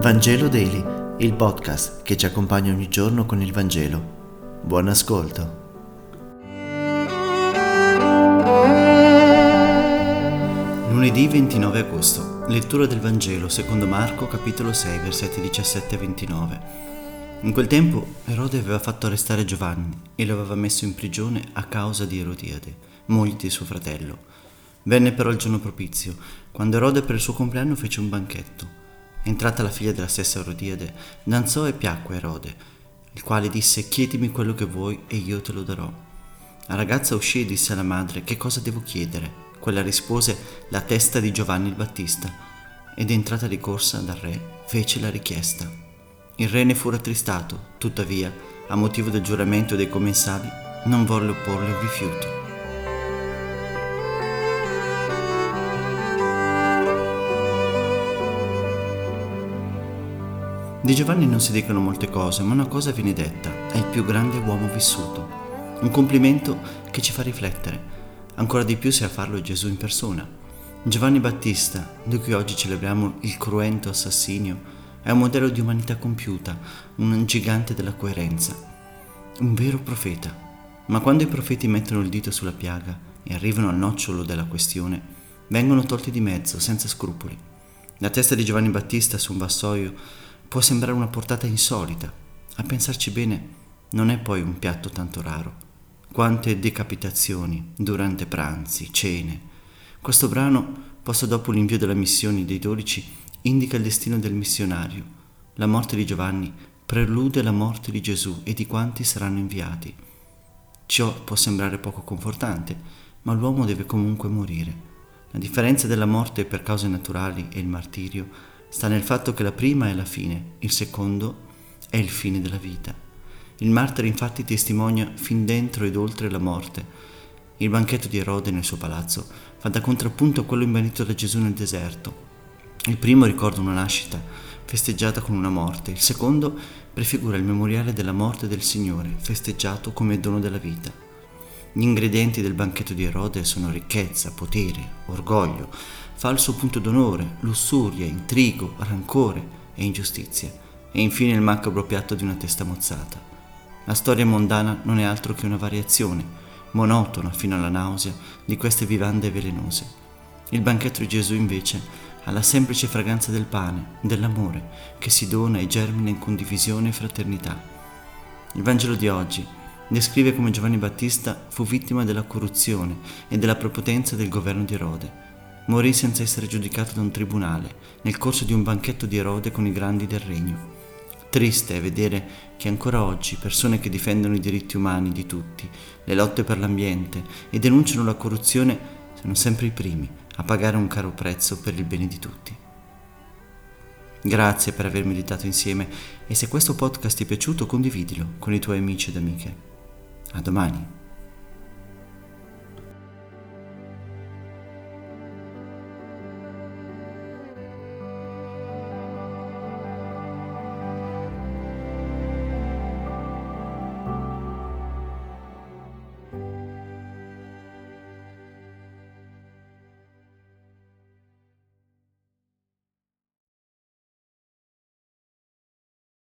Vangelo Daily, il podcast che ci accompagna ogni giorno con il Vangelo. Buon ascolto. Lunedì 29 agosto. Lettura del Vangelo secondo Marco capitolo 6 versetti 17 e 29. In quel tempo Erode aveva fatto arrestare Giovanni e lo aveva messo in prigione a causa di Erodiade, moglie di suo fratello. Venne però il giorno propizio, quando Erode per il suo compleanno fece un banchetto. Entrata la figlia della stessa Erodiade, danzò e piacque Erode, il quale disse chiedimi quello che vuoi e io te lo darò. La ragazza uscì e disse alla madre che cosa devo chiedere. Quella rispose la testa di Giovanni il Battista ed entrata di corsa dal re fece la richiesta. Il re ne fu rattristato, tuttavia, a motivo del giuramento dei commensali, non volle opporle un rifiuto. Di Giovanni non si dicono molte cose, ma una cosa viene detta, è il più grande uomo vissuto. Un complimento che ci fa riflettere. Ancora di più se a farlo è Gesù in persona. Giovanni Battista, di cui oggi celebriamo il cruento assassinio, è un modello di umanità compiuta, un gigante della coerenza, un vero profeta. Ma quando i profeti mettono il dito sulla piaga e arrivano al nocciolo della questione, vengono tolti di mezzo senza scrupoli. La testa di Giovanni Battista su un vassoio può sembrare una portata insolita. A pensarci bene, non è poi un piatto tanto raro. Quante decapitazioni durante pranzi, cene. Questo brano, posto dopo l'invio della missione dei dodici, indica il destino del missionario. La morte di Giovanni prelude la morte di Gesù e di quanti saranno inviati. Ciò può sembrare poco confortante, ma l'uomo deve comunque morire. La differenza della morte per cause naturali e il martirio sta nel fatto che la prima è la fine, il secondo è il fine della vita. Il martire infatti testimonia fin dentro ed oltre la morte. Il banchetto di Erode nel suo palazzo fa da contrappunto a quello imbandito da Gesù nel deserto. Il primo ricorda una nascita festeggiata con una morte, il secondo prefigura il memoriale della morte del Signore, festeggiato come dono della vita. Gli ingredienti del banchetto di Erode sono ricchezza, potere, orgoglio, falso punto d'onore, lussuria, intrigo, rancore e ingiustizia, e infine il macabro piatto di una testa mozzata. La storia mondana non è altro che una variazione, monotona fino alla nausea, di queste vivande velenose. Il banchetto di Gesù invece ha la semplice fragranza del pane, dell'amore, che si dona e germina in condivisione e fraternità. Il Vangelo di oggi descrive come Giovanni Battista fu vittima della corruzione e della prepotenza del governo di Erode. Morì senza essere giudicato da un tribunale, nel corso di un banchetto di Erode con i grandi del regno. Triste è vedere che ancora oggi persone che difendono i diritti umani di tutti, le lotte per l'ambiente e denunciano la corruzione sono sempre i primi a pagare un caro prezzo per il bene di tutti. Grazie per aver meditato insieme e se questo podcast ti è piaciuto condividilo con i tuoi amici ed amiche. A domani.